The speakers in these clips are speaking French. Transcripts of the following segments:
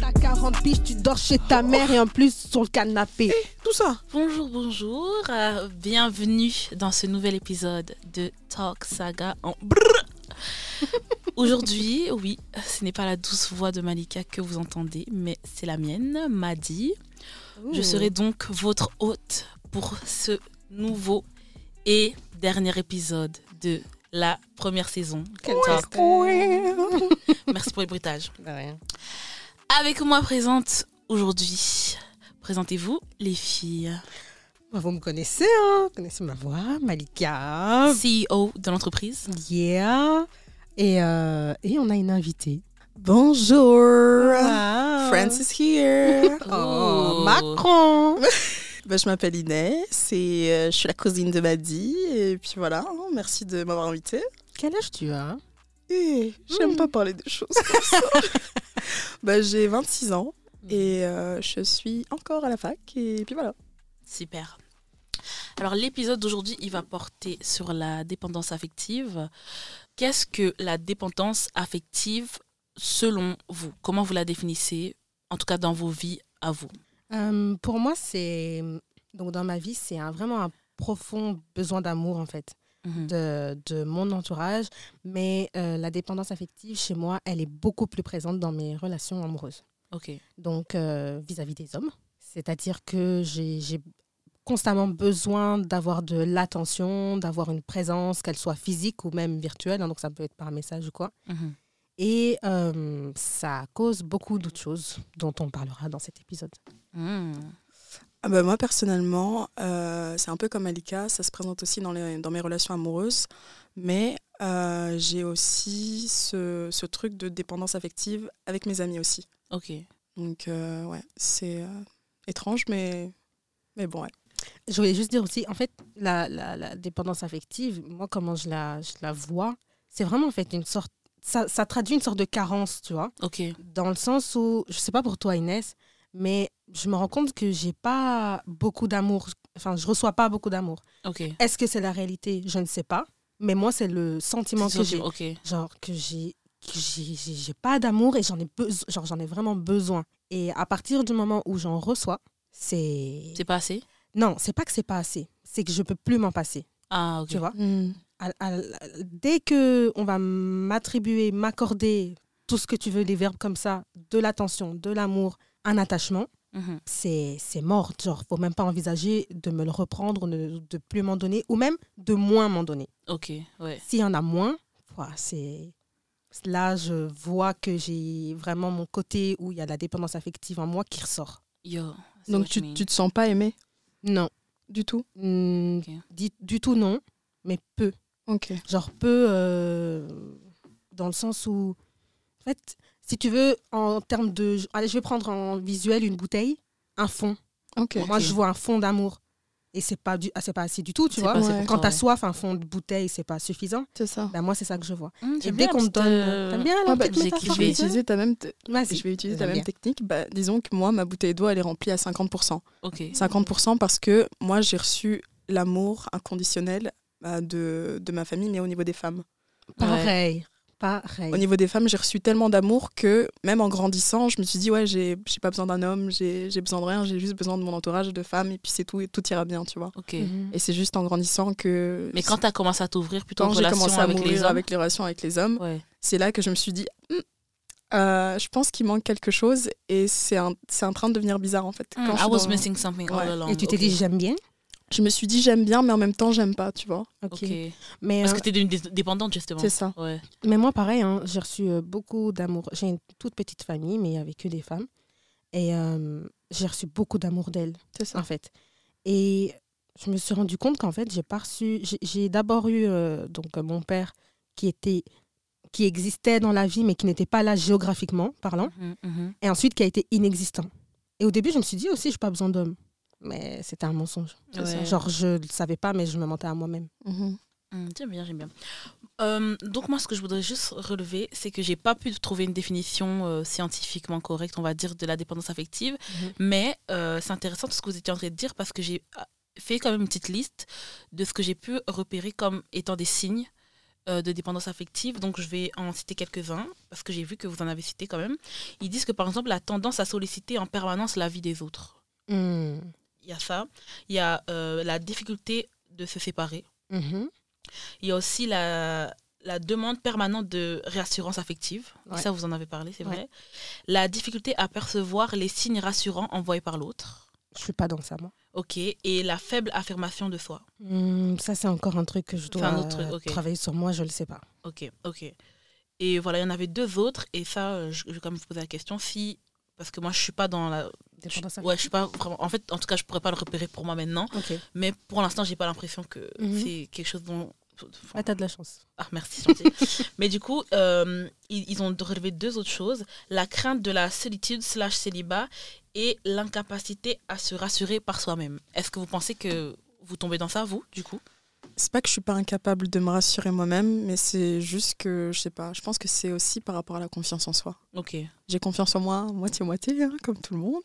T'as 40 piges, tu dors chez ta mère et en plus sur le canapé. Tout ça. Bonjour, bonjour. euh, bienvenue dans ce nouvel épisode de Talk Saga en brrr. Aujourd'hui, oui, ce n'est pas la douce voix de Malika que vous entendez, mais c'est la mienne, Madi. Je serai donc votre hôte pour ce nouveau et dernier épisode de la première saison. Quel. Merci pour les bruitages. De rien. Avec moi présente aujourd'hui, présentez-vous les filles. Bah, Vous me connaissez, hein Vous connaissez ma voix, Malika. CEO de l'entreprise. Yeah. Et, euh, et on a une invitée. Bonjour. Ah. Francis here. Oh, Oh. Macron. Bah, je m'appelle Inès et euh, je suis la cousine de Maddy. Et puis voilà, hein, merci de m'avoir invitée. Quel âge tu as? J'aime Mm. pas parler des choses comme ça. bah, j'ai 26 ans et euh, je suis encore à la fac. Et puis voilà. Super. Alors l'épisode d'aujourd'hui, il va porter sur la dépendance affective. Qu'est-ce que la dépendance affective selon vous? Comment vous la définissez En tout cas dans vos vies à vous? Euh, Pour moi, c'est. Donc, dans ma vie, c'est un- vraiment un profond besoin d'amour, en fait. Mhm. de, de mon entourage, mais euh, la dépendance affective chez moi, elle est beaucoup plus présente dans mes relations amoureuses. Ok. Donc euh, vis-à-vis des hommes, c'est-à-dire que j'ai j'ai constamment besoin d'avoir de l'attention, d'avoir une présence, qu'elle soit physique ou même virtuelle, hein, donc ça peut être par message ou quoi. Mhm. Et euh, ça cause beaucoup d'autres choses dont on parlera dans cet épisode. Ah bah, moi, personnellement, euh, c'est un peu comme Alika, ça se présente aussi dans, les, dans mes relations amoureuses, mais euh, j'ai aussi ce, ce truc de dépendance affective avec mes amis aussi. Ok. Donc, euh, ouais, c'est euh, étrange, mais, mais bon, ouais. Je voulais juste dire aussi, en fait, la, la- la dépendance affective, moi, comment je la, je la vois, c'est vraiment en fait une sorte. Ça, ça traduit une sorte de carence, tu vois, Ok. dans le sens où, je sais pas pour toi, Inès, mais je me rends compte que j'ai pas beaucoup d'amour. Enfin, je reçois pas beaucoup d'amour. Est-ce que c'est la réalité? Je ne sais pas. Mais moi, c'est le sentiment que j'ai. Ok. Genre, que j'ai que j'ai- pas d'amour et j'en ai, genre, j'en ai vraiment besoin. Et à partir du moment où j'en reçois, c'est. C'est pas assez? Non, c'est pas que c'est pas assez. C'est que je peux plus m'en passer. Ah ok. Tu vois? À- à- Dès que on va m'attribuer, m'accorder tout ce que tu veux, des verbes comme ça, de l'attention, de l'amour, un attachement, Mhm. c'est c'est mort. Genre, faut même pas envisager de me le reprendre, de, de plus m'en donner, ou même de moins m'en donner. Ok. Ouais. S'il y en a moins, ouah, c'est là je vois que j'ai vraiment mon côté où il y a de la dépendance affective en moi qui ressort. Yo. Donc, tu, tu te sens pas aimé? Non, du tout? Dit- du tout non, mais peu. Ok. Genre peu euh, dans le sens où, en fait, si tu veux, en termes de... Allez, je vais prendre en visuel une bouteille, un fond. Moi, je vois un fond d'amour. Et c'est pas, du, ah, c'est pas assez du tout, tu vois. pas Quand toi, tu as ouais. soif, un fond de bouteille, c'est pas suffisant. C'est ça. Ben, moi, c'est ça que je vois. Hmm, Et dès qu'on me petite, donne... euh, T'aimes bien la Ouais, bah, métaphore kiffé. Je vais utiliser ta même, te- je vais utiliser ta même bien. technique. Bah, disons que moi, ma bouteille d'eau, elle est remplie à 50%. Ok. 50% parce que moi, j'ai reçu l'amour inconditionnel bah, de, de ma famille, mais au niveau des femmes. Pareil. Pareil. Au niveau des femmes, j'ai reçu tellement d'amour que même en grandissant, je me suis dit, ouais, j'ai j'ai pas besoin d'un homme, j'ai j'ai besoin de rien, j'ai juste besoin de mon entourage, de femmes, et puis c'est tout, et tout ira bien, tu vois. Ok. Mhm. Et c'est juste en grandissant que. Mais quand tu as commencé à t'ouvrir plutôt en quand j'ai relation commencé à avec les m'ouvrir hommes. avec les relations avec les hommes, Ouais. c'est là que je me suis dit, Hum, euh, je pense qu'il manque quelque chose, et c'est un- c'est en train de devenir bizarre en fait. Quand je I suis was dans- missing something all along. Et tu t'es dit, j'aime bien Je me suis dit, j'aime bien, mais en même temps, j'aime pas, tu vois. Ok. Mais, Parce euh, que tu es devenue dé- dépendante justement. C'est ça. Ouais. mais moi, pareil, hein, j'ai reçu euh, beaucoup d'amour. J'ai une toute petite famille, mais avec que des femmes. Et euh, j'ai reçu beaucoup d'amour d'elles, C'est ça. en fait. Et je me suis rendu compte qu'en fait, j'ai pas reçu. j'ai- d'abord eu euh, donc, euh, mon père qui était qui existait dans la vie, mais qui n'était pas là géographiquement parlant. Mhm, mhm. Et ensuite, qui a été inexistant. Et au début, je me suis dit aussi, je n'ai pas besoin d'homme. Mais c'était un mensonge. Ouais. Genre, je ne le savais pas, mais je me mentais à moi-même. Mhm. Hmm, j'aime bien, j'aime bien. Euh, donc moi, ce que je voudrais juste relever, c'est que j'ai pas pu trouver une définition euh, scientifiquement correcte, on va dire, de la dépendance affective. Mhm. Mais euh, c'est intéressant tout ce que vous étiez en train de dire parce que j'ai fait quand même une petite liste de ce que j'ai pu repérer comme étant des signes de dépendance affective. Donc, je vais en citer quelques-uns parce que j'ai vu que vous en avez cité quand même. Ils disent que, par exemple, la tendance à solliciter en permanence la vie des autres. Hmm. Il y a ça. Il y a euh, la difficulté de se séparer. Mhm. Il y a aussi la, la demande permanente de réassurance affective. Ouais. Ça, vous en avez parlé, c'est Ouais. vrai. La difficulté à percevoir les signes rassurants envoyés par l'autre. Je suis pas dans ça, moi. Ok. Et la faible affirmation de soi. Hmm, ça, c'est encore un truc que je dois un autre truc, ok. travailler sur moi, je le sais pas. Ok, ok. Et voilà, il y en avait deux autres. Et ça, euh, je, je vais quand même vous poser la question. Si, parce que moi, je suis pas dans la. Je- ouais, je suis pas vraiment. En fait, en tout cas, je pourrais pas le repérer pour moi maintenant. Mais pour l'instant, j'ai pas l'impression que Mhm. c'est quelque chose dont. Ah, t'as de la chance. Ah, merci, gentil. Mais du coup, euh, ils, ils ont relevé deux autres choses. La crainte de la solitude slash célibat et l'incapacité à se rassurer par soi-même. Est-ce que vous pensez que vous tombez dans ça, vous, du coup? C'est pas que je suis pas incapable de me rassurer moi-même, mais c'est juste que, je sais pas, je pense que c'est aussi par rapport à la confiance en soi. Ok. J'ai confiance en moi, moitié-moitié, hein, comme tout le monde,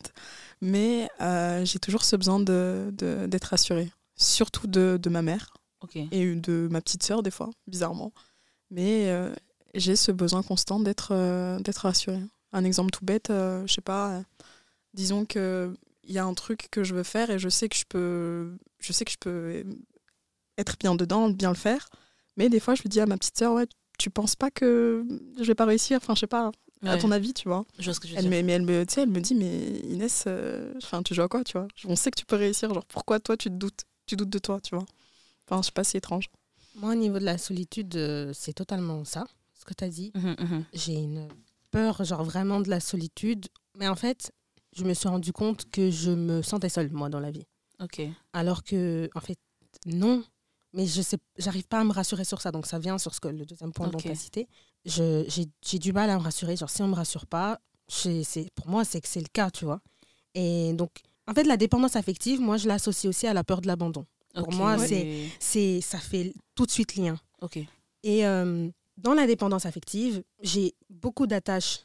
mais euh, j'ai toujours ce besoin de- d'être rassurée, surtout de, de ma mère Ok. et de ma petite sœur, des fois, bizarrement. Mais euh, j'ai ce besoin constant d'être euh, d'être rassurée. Un exemple tout bête, je sais pas, disons que il y a un truc que je veux faire et je sais que je peux, je sais que je peux être bien dedans, bien le faire. Mais des fois, je lui dis à ma petite sœur, ouais, tu penses pas que je vais pas réussir? Enfin, je sais pas, à Ouais, ton avis, tu vois. je vois ce que je veux Elle dire. me, mais elle me, tu sais, elle me dit, mais Inès, euh, enfin, tu joues à quoi, tu vois? On sait que tu peux réussir, genre pourquoi toi tu te doutes Tu doutes de toi, tu vois? Enfin, je sais pas, c'est étrange. Moi, au niveau de la solitude, euh, c'est totalement ça, ce que tu as dit. Mhm, mhm. J'ai une peur, genre vraiment de la solitude. Mais en fait, je me suis rendu compte que je me sentais seule, moi, dans la vie. Ok. Alors que, en fait, non. Mais je sais, j'arrive pas à me rassurer sur ça. Donc, ça vient sur ce que, le deuxième point dont Ok. tu as cité. Je- J'ai j'ai du mal à me rassurer. Genre, si on me rassure pas, pour moi, c'est que c'est le cas, tu vois. Et donc, en fait, la dépendance affective, moi, je l'associe aussi à la peur de l'abandon. Pour moi, Ouais. C'est, ça fait tout de suite lien. Et euh, dans la dépendance affective, j'ai beaucoup d'attaches.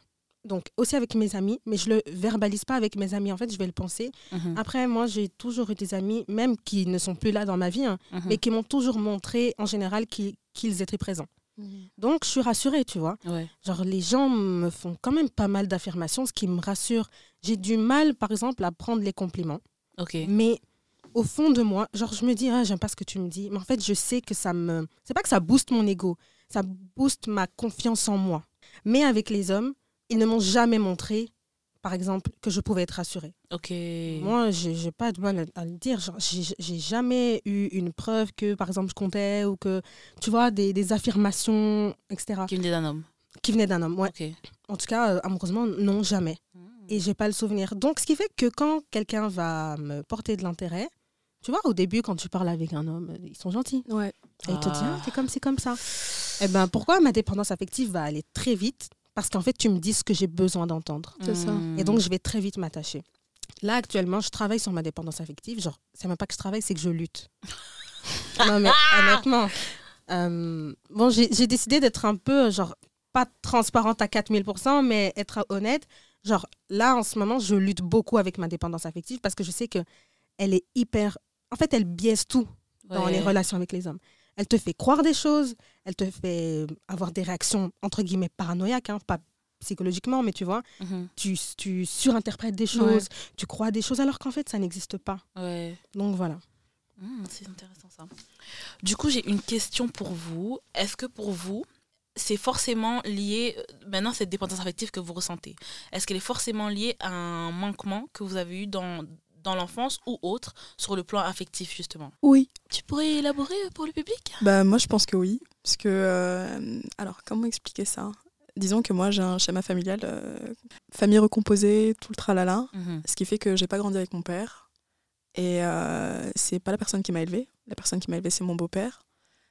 Donc, aussi avec mes amis, mais je le verbalise pas avec mes amis. En fait, je vais le penser. Mhm, Après, moi, j'ai toujours eu des amis, même qui ne sont plus là dans ma vie, hein, mhm. mais qui m'ont toujours montré, en général, qu'ils étaient présents. Donc, je suis rassurée, tu vois. Ouais. Genre, les gens me font quand même pas mal d'affirmations, ce qui me rassure. J'ai du mal, par exemple, à prendre les compliments. Mais au fond de moi, genre, je me dis, ah, j'aime pas ce que tu me dis. Mais en fait, je sais que ça me. C'est pas que ça booste mon ego, ça booste ma confiance en moi. Mais avec les hommes, ils ne m'ont jamais montré, par exemple, que je pouvais être rassurée. Ok. Moi, j'ai j'ai pas de mal à, à le dire. J'ai jamais eu une preuve que, par exemple, je comptais ou que, tu vois, des, des affirmations, etc., Qui venait d'un homme. qui venaient d'un homme. Ouais. Ok. En tout cas, euh, amoureusement, non, jamais. Et j'ai pas le souvenir. Donc, ce qui fait que quand quelqu'un va me porter de l'intérêt, tu vois, au début, quand tu parles avec un homme, ils sont gentils. Ouais. Et il te dit, Ah. ah, t'es comme c'est comme ça. Eh ben, pourquoi ma dépendance affective va aller très vite Parce qu'en fait, tu me dis ce que j'ai besoin d'entendre. C'est ça. Et donc, je vais très vite m'attacher. Là, actuellement, je travaille sur ma dépendance affective. Genre, c'est même pas que je travaille, c'est que je lutte. non, mais honnêtement, euh, bon, j'ai j'ai décidé d'être un peu, genre, pas transparente à 4000%, mais être honnête. Genre, là, en ce moment, je lutte beaucoup avec ma dépendance affective parce que je sais que elle est hyper. En fait, elle biaise tout dans Ouais. les relations avec les hommes. Elle te fait croire des choses, elle te fait avoir des réactions, entre guillemets, paranoïaques, hein, pas psychologiquement, mais tu vois, Mhm. tu, tu surinterprètes des choses, tu crois des choses alors qu'en fait, ça n'existe pas. Ouais. Donc voilà. Hmm, c'est intéressant ça. Du coup, j'ai une question pour vous. Est-ce que pour vous, c'est forcément lié, euh, maintenant cette dépendance affective que vous ressentez, est-ce qu'elle est forcément liée à un manquement que vous avez eu dans, dans l'enfance ou autre sur le plan affectif justement Oui. Tu pourrais élaborer pour le public? Bah, moi, je pense que oui. Parce que, euh, alors, comment expliquer ça? Disons que moi, j'ai un schéma familial, euh, famille recomposée, tout le tralala. Mhm. Ce qui fait que j'ai pas grandi avec mon père. Et euh, c'est pas la personne qui m'a élevée. La personne qui m'a élevée, c'est mon beau-père.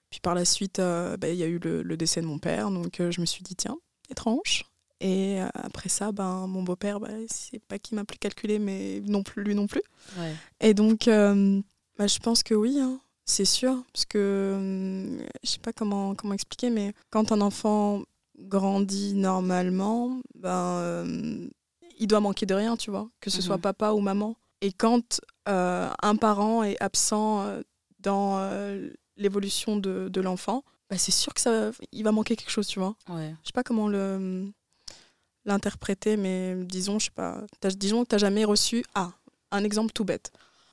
Puis par la suite, bah, il y a eu le, le décès de mon père. Donc je me suis dit, tiens, étrange. Et euh, après ça, ben, mon beau-père, bah, c'est pas qu'il m'a plus calculé, mais non plus, lui non plus. Ouais. Et donc, euh, bah, je pense que oui, hein, c'est sûr. Parce que euh, je sais pas comment, comment expliquer, mais quand un enfant grandit normalement, ben, euh, il doit manquer de rien, tu vois, que ce soit Mhm. papa ou maman. Et quand un parent est absent dans l'évolution de, de l'enfant, bah, c'est sûr que ça, il va manquer quelque chose, tu vois. Ouais. Je sais pas comment le l'interpréter, mais disons, je sais pas, disons que tu n'as jamais reçu. Ah, un exemple tout bête.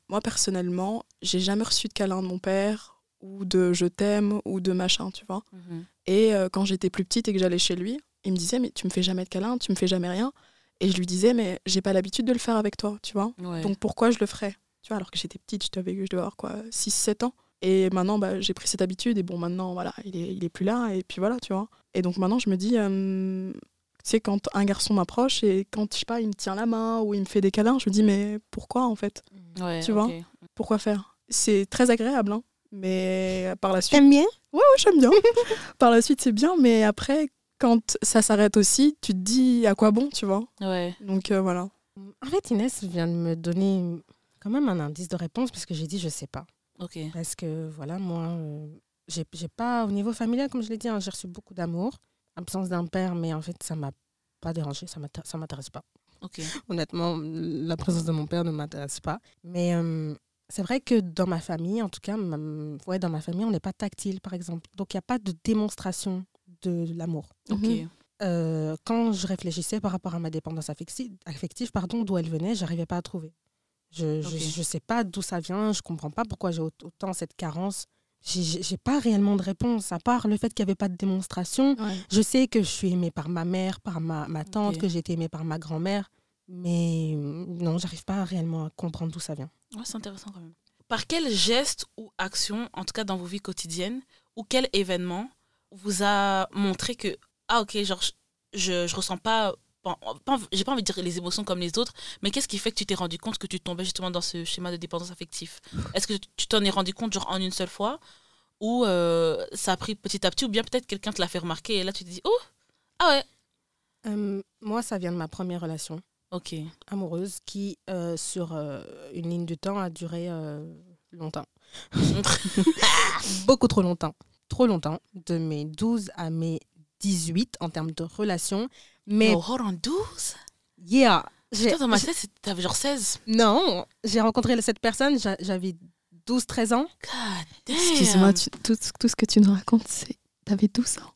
Moi, personnellement, j'ai jamais reçu de câlin de mon père, ou de je t'aime, ou de machin, tu vois. Mhm. Et euh, quand j'étais plus petite et que j'allais chez lui, il me disait, mais tu me fais jamais de câlin, tu me fais jamais rien. Et je lui disais, mais j'ai pas l'habitude de le faire avec toi, tu vois. Ouais. Donc pourquoi je le ferais Tu vois, alors que j'étais petite, je devais, je devais avoir quoi, 6-7 ans. Et maintenant, bah, j'ai pris cette habitude. Et bon, maintenant, voilà, il est, il est plus là. Et puis voilà, tu vois. Et donc maintenant, je me dis, euh, tu sais, quand un garçon m'approche et quand, je sais pas, il me tient la main ou il me fait des câlins, je me dis, mais pourquoi en fait? Ouais, tu vois? Pourquoi faire? C'est très agréable, hein. Mais par la suite. T'aimes bien? Ouais, ouais, j'aime bien. par la suite, c'est bien. Mais après, quand ça s'arrête aussi, tu te dis à quoi bon, tu vois? Ouais. Donc euh, voilà. En fait, Inès vient de me donner quand même un indice de réponse parce que j'ai dit je sais pas. Ok. Parce que voilà, moi, euh, j'ai j'ai pas, au niveau familial, comme je l'ai dit, hein, j'ai reçu beaucoup d'amour. Absence d'un père, mais en fait, ça m'a pas dérangé, ça ça m'intéresse pas. Honnêtement, la présence de mon père ne m'intéresse pas. Mais euh, c'est vrai que dans ma famille, en tout cas, ma- ouais, dans ma famille, on n'est pas tactile, par exemple. Donc, il n'y a pas de démonstration de l'amour. Mhm. Euh, quand je réfléchissais par rapport à ma dépendance affective, affective pardon, d'où elle venait, j'arrivais pas à trouver. Je ne sais pas d'où ça vient, je comprends pas pourquoi j'ai au- autant cette carence. J'ai- pas réellement de réponse, à part le fait qu'il n'y avait pas de démonstration. Je sais que je suis aimée par ma mère, par ma, ma tante, que j'ai été aimée par ma grand-mère, mais euh, non, j'arrive pas réellement à comprendre d'où ça vient. Ouais, c'est intéressant quand même. Par quel geste ou action, en tout cas dans vos vies quotidiennes, ou quel événement vous a montré que, ah ok, genre, je, je ressens pas- j'ai pas envie de dire les émotions comme les autres, mais qu'est-ce qui fait que tu t'es rendu compte que tu tombais justement dans ce schéma de dépendance affective? Est-ce que tu t'en es rendu compte genre en une seule fois? Ou euh, ça a pris petit à petit ou bien peut-être quelqu'un te l'a fait remarquer et là tu te dis oh ah ouais Euh, moi, ça vient de ma première relation. ok amoureuse qui, euh, sur euh, une ligne du temps, a duré longtemps. Beaucoup trop longtemps. Trop longtemps. De mes 12 à mes 18 en termes de relation. Mais, oh, hold on 12 yeah. j'ai- Putain, dans ma tête t'avais genre 16 Non, j'ai rencontré cette personne, j'a- j'avais 12-13 ans. God damn. Excuse-moi, tout, tout ce que tu nous racontes, c'est. T'avais 12 ans.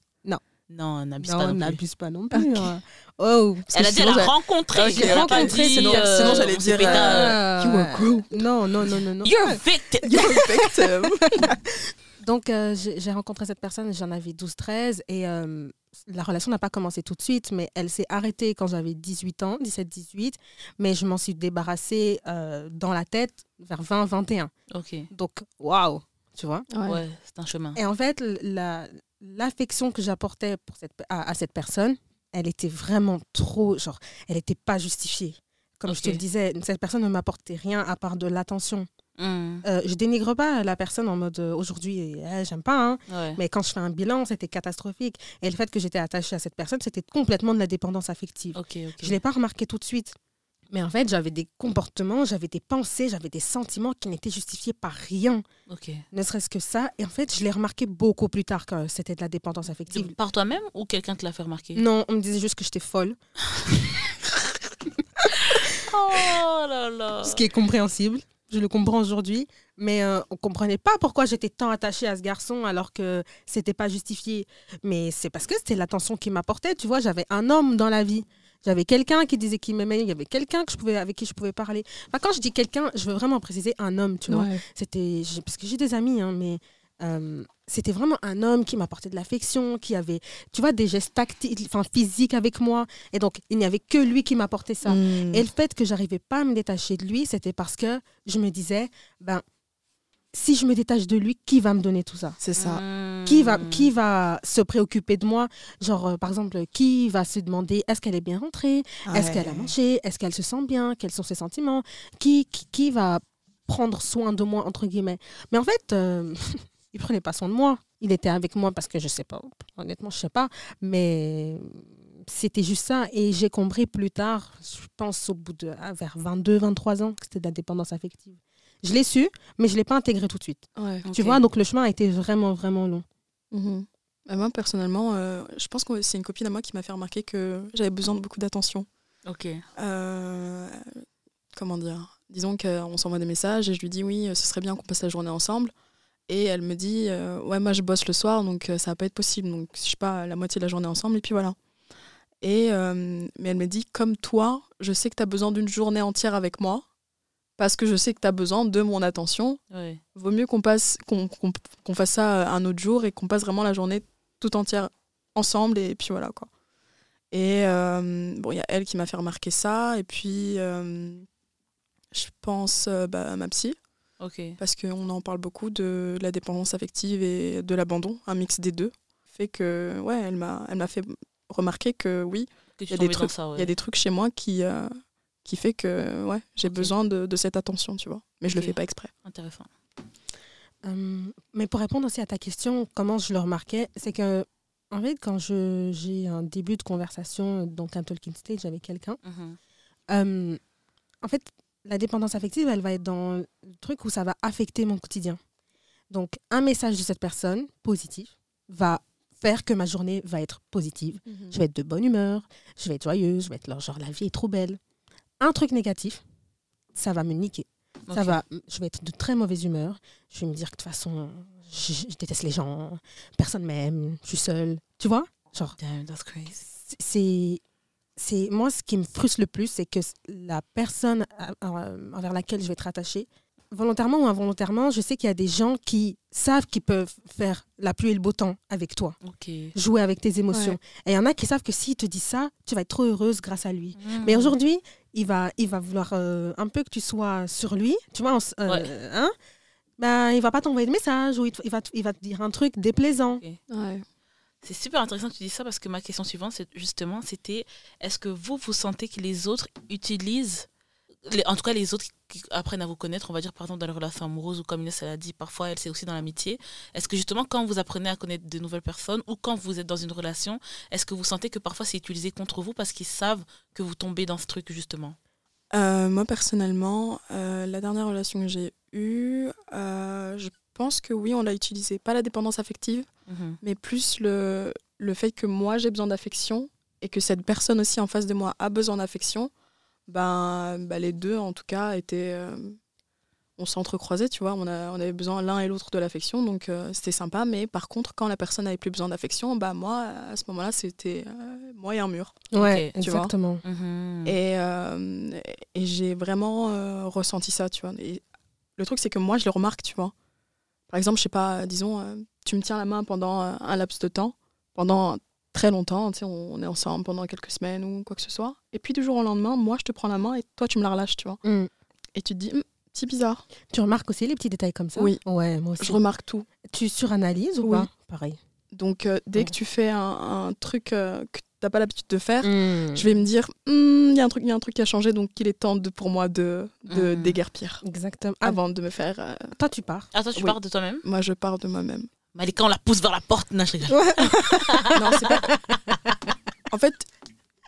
non n'abuse Non, pas non plus. n'abuse pas non plus. hein. Oh, parce que Elle a dit elle a rencontré. A pas rencontré, dit, sinon- euh, sinon j'allais dire, Ah, You were grown. Non, non, non, non, non. You're a victim. You're a victim. Donc, euh, j'ai j'ai rencontré cette personne, j'en avais 12-13, et euh, la relation n'a pas commencé tout de suite, mais elle s'est arrêtée quand j'avais 18 ans, 17-18, mais je m'en suis débarrassée euh, dans la tête vers 20-21. Ok. Donc, waouh, tu vois? Ouais, c'est un chemin. Et en fait, la- l'affection que j'apportais pour cette, à, à cette personne, elle était vraiment trop, genre, elle n'était pas justifiée. Comme je te le disais, cette personne ne m'apportait rien à part de l'attention. Hmm, Euh, je dénigre pas la personne en mode euh, aujourd'hui, eh, j'aime pas, hein, Ouais. mais quand je fais un bilan, c'était catastrophique. Et le fait que j'étais attachée à cette personne, c'était complètement de la dépendance affective. Je ne l'ai pas remarqué tout de suite. Mais en fait, j'avais des comportements, j'avais des pensées, j'avais des sentiments qui n'étaient justifiés par rien, ne serait-ce que ça. Et en fait, je l'ai remarqué beaucoup plus tard que c'était de la dépendance affective. Par toi-même ou quelqu'un te l'a fait remarquer? Non, on me disait juste que j'étais folle, Oh là là. ce qui est compréhensible. Je le comprends aujourd'hui, mais euh, on comprenait pas pourquoi j'étais tant attachée à ce garçon alors que c'était pas justifié. Mais c'est parce que c'était l'attention qu'il m'apportait. Tu vois, j'avais un homme dans la vie. J'avais quelqu'un qui disait qu'il m'aimait. Il y avait quelqu'un que je pouvais avec qui je pouvais parler. Enfin, quand je dis quelqu'un, je veux vraiment préciser un homme. Tu vois, Ouais. c'était parce que j'ai des amis, hein, mais euh, c'était vraiment un homme qui m'apportait de l'affection, qui avait, tu vois, des gestes tactiles, enfin physiques avec moi. Et donc, il n'y avait que lui qui m'apportait ça. Mm. Et le fait que j'arrivais pas à me détacher de lui, c'était parce que je me disais, ben, si je me détache de lui, qui va me donner tout ça? C'est ça. Hmm. qui va, qui va se préoccuper de moi? Genre, euh, par exemple, qui va se demander est-ce qu'elle est bien rentrée? Est-ce qu'elle a mangé? Est-ce qu'elle se sent bien? Quels sont ses sentiments? Qui, qui, qui va prendre soin de moi, entre guillemets? Mais en fait, euh, il prenait pas soin de moi. Il était avec moi parce que je sais pas, honnêtement, je sais pas. Mais c'était juste ça. Et j'ai compris plus tard, je pense au bout de ah, vers 22, 23 ans, que c'était de la dépendance affective. Je l'ai su, mais je l'ai pas intégré tout de suite. Ouais. Tu vois, donc le chemin a été vraiment, vraiment long. Mhm. Bah, moi, personnellement, euh, je pense que c'est une copine à moi qui m'a fait remarquer que j'avais besoin de beaucoup d'attention. Ok. Euh, comment dire? Disons qu'on s'envoie des messages et je lui dis oui, ce serait bien qu'on passe la journée ensemble. Et elle me dit euh, ouais moi je bosse le soir donc euh, ça va pas être possible donc je sais pas la moitié de la journée ensemble et puis voilà. Et euh, mais elle me dit comme toi je sais que tu as besoin d'une journée entière avec moi parce que je sais que tu as besoin de mon attention. Ouais. Vaut mieux qu'on passe qu'on qu'on- qu'on fasse ça un autre jour et qu'on passe vraiment la journée tout entière ensemble et puis voilà quoi. Et euh, bon il y a elle qui m'a fait remarquer ça et puis euh, je pense euh, bah, à ma psy Ok. parce qu'on en parle beaucoup de la dépendance affective et de l'abandon, un mix des deux. Fait que, ouais, elle m'a, elle m'a fait remarquer que oui, il y a des trucs, ça, ouais. il y a des trucs chez moi qui, euh, qui fait que, ouais, j'ai besoin de, de cette attention, tu vois. Mais je le Ok. fais pas exprès. Intéressant. Euh, mais pour répondre aussi à ta question, comment je le remarquais, c'est que, en fait, quand je- j'ai un début de conversation, donc un talking stage avec quelqu'un, Mhm. euh, en fait, la dépendance affective, elle va être dans le truc où ça va affecter mon quotidien. Donc, un message de cette personne, positif, va faire que ma journée va être positive. Je vais être de bonne humeur, je vais être joyeuse, je vais être genre la vie est trop belle. Un truc négatif, ça va me niquer. Ça va, je vais être de très mauvaise humeur. Je vais me dire que de toute façon, je, je déteste les gens, personne m'aime, je suis seule. Tu vois? Genre, Damn, that's crazy. c'est c'est moi ce qui me frustre le plus c'est que la personne à- à- envers laquelle je vais être attachée volontairement ou involontairement je sais qu'il y a des gens qui savent qu'ils peuvent faire la pluie et le beau temps avec toi jouer avec tes émotions Ouais. et il y en a qui savent que s'il te dit ça tu vas être trop heureuse grâce à lui Mm. mais aujourd'hui il va il va vouloir euh, un peu que tu sois sur lui tu vois euh, Ouais. hein ben, il va pas t'envoyer de message ou il, va, te- il va te dire un truc déplaisant Ouais. C'est super intéressant que tu dis ça parce que ma question suivante, c'est justement, c'était est-ce que vous, vous sentez que les autres utilisent, en tout cas les autres qui apprennent à vous connaître, on va dire par exemple dans les relations amoureuses ou comme Inès elle a dit, parfois elle c'est aussi dans l'amitié, est-ce que justement quand vous apprenez à connaître de nouvelles personnes ou quand vous êtes dans une relation, est-ce que vous sentez que parfois c'est utilisé contre vous parce qu'ils savent que vous tombez dans ce truc justement? Euh, moi, personnellement, euh, la dernière relation que j'ai eue, euh, je pense que oui, on l'a utilisé. Pas la dépendance affective, Mhm. mais plus le, le fait que moi j'ai besoin d'affection et que cette personne aussi en face de moi a besoin d'affection, ben, ben, les deux en tout cas étaient. euh, on s'entrecroisait, tu vois, on, a, on avait besoin l'un et l'autre de l'affection, donc euh, c'était sympa. Mais par contre, quand la personne n'avait plus besoin d'affection, bah moi, à ce moment-là, c'était euh, moi et un mur. ouais tu vois. exactement Mhm. Et, euh, et j'ai vraiment euh, ressenti ça, tu vois. Et le truc, c'est que moi, je le remarque, tu vois. Par exemple, je sais pas, disons, euh, tu me tiens la main pendant euh, un laps de temps, pendant très longtemps, tu sais, on, est ensemble pendant quelques semaines ou quoi que ce soit. Et puis du jour au lendemain, moi, je te prends la main et toi, tu me la relâches, tu vois. Mm. Et tu te dis, Hum, c'est bizarre. tu remarques aussi les petits détails comme ça? Oui. ouais moi aussi Je remarque tout. Tu suranalyses ou Oui. pas? Pareil. Donc, euh, dès Ouais. que tu fais un, un truc euh, que t'as pas l'habitude de faire, Mm. je vais me dire, il y a un truc, il y a un truc qui a changé, donc il est temps de, pour moi de, de Mhm. déguerpir Exactement. Ah, avant de me faire. euh, toi, tu pars. Ah toi tu Oui. pars de toi-même? Moi, je pars de moi-même. Malika on la pousse vers la porte Non je rigole. non, c'est pas. En fait,